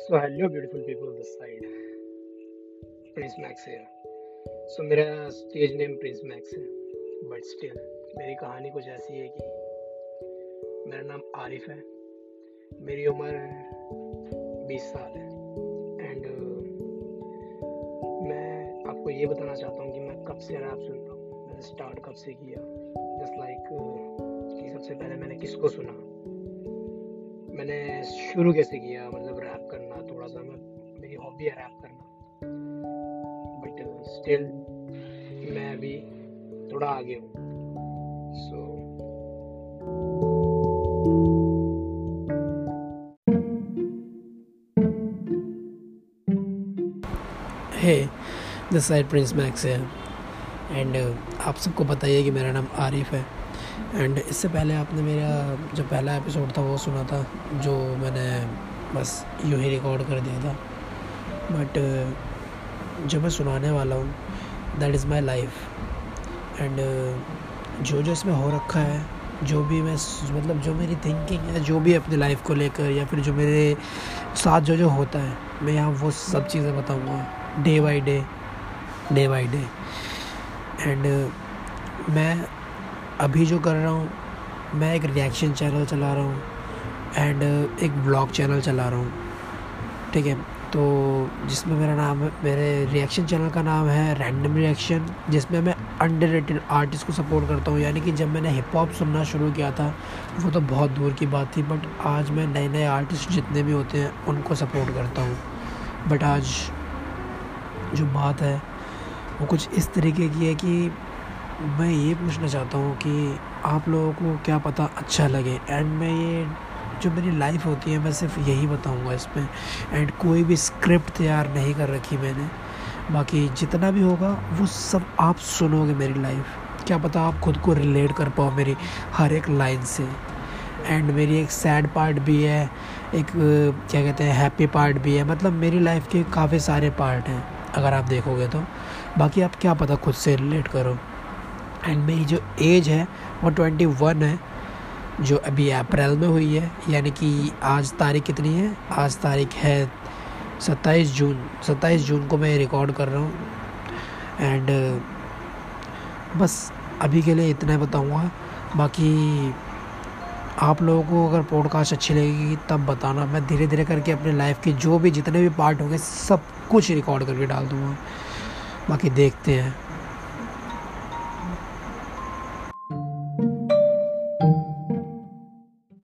So hello beautiful people this side Prince Max है so मेरा stage name Prince Max है. But still मेरी कहानी कुछ ऐसी है कि मेरा नाम आरिफ है. मेरी उम्र बीस साल है. एंड uh, मैं आपको ये बताना चाहता हूँ कि मैं कब से रैप सुन रहा हूँ. मैंने स्टार्ट कब से किया? जस्ट लाइक like, uh, कि सबसे पहले मैंने किसको सुना? मैंने शुरू कैसे किया? मेरी हॉबी है करना। बट स्टिल uh, मैं अभी थोड़ा आगे हूँ। सो so, है दिस साइड प्रिंस मैक्स है एंड आप सबको है कि मेरा नाम आरिफ है। एंड इससे पहले आपने मेरा जो पहला एपिसोड था वो सुना था जो मैंने बस यूँ ही रिकॉर्ड कर दिया था। बट जो मैं सुनाने वाला हूँ that is my life and जो जो इसमें हो रखा है, जो भी मैं मतलब जो मेरी थिंकिंग है, जो भी अपनी लाइफ को लेकर या फिर जो मेरे साथ जो जो होता है, मैं यहाँ वो सब चीज़ें बताऊँगा day by day day by day and मैं अभी जो कर रहा हूँ, मैं एक रिएक्शन चैनल चला रहा हूँ एंड एक ब्लॉग चैनल चला रहा हूँ. ठीक है? तो जिसमें मेरा नाम है, मेरे रिएक्शन चैनल का नाम है रैंडम रिएक्शन जिसमें मैं अंडर रेटेड आर्टिस्ट को सपोर्ट करता हूँ। यानी कि जब मैंने हिप हॉप सुनना शुरू किया था, वो तो बहुत दूर की बात थी बट आज मैं नए नए आर्टिस्ट जितने भी होते हैं, उनको सपोर्ट करता हूँ। बट आज जो बात है, वो कुछ इस तरीके की है कि मैं ये पूछना चाहता हूँ कि आप लोगों को क्या पता अच्छा लगे। एंड मैं ये जो मेरी लाइफ होती है, मैं सिर्फ़ यही बताऊँगा इसमें। एंड कोई भी स्क्रिप्ट तैयार नहीं कर रखी मैंने। बाकी जितना भी होगा, वो सब आप सुनोगे मेरी लाइफ क्या पता आप खुद को रिलेट कर पाओ मेरी हर एक लाइन से। एंड मेरी एक सैड पार्ट भी है, एक, क्या कहते हैं हैप्पी पार्ट भी है। मतलब मेरी लाइफ के काफ़ी सारे पार्ट हैं, अगर आप देखोगे तो। बाकी आप क्या पता खुद से रिलेट करो। एंड मेरी जो एज है, वो ट्वेंटी वन है। जो अभी अप्रैल में हुई है, यानी कि आज तारीख कितनी है? आज तारीख है सत्ताईस जून। सत्ताईस जून को मैं रिकॉर्ड कर रहा हूँ। एंड बस अभी के लिए इतना बताऊँगा। बाकी आप लोगों को अगर पॉडकास्ट अच्छी लगेगी, तब बताना। मैं धीरे धीरे करके अपने लाइफ के जो भी जितने भी पार्ट होंगे, सब कुछ रिकॉर्ड करके डाल दूँगा। बाकी देखते हैं।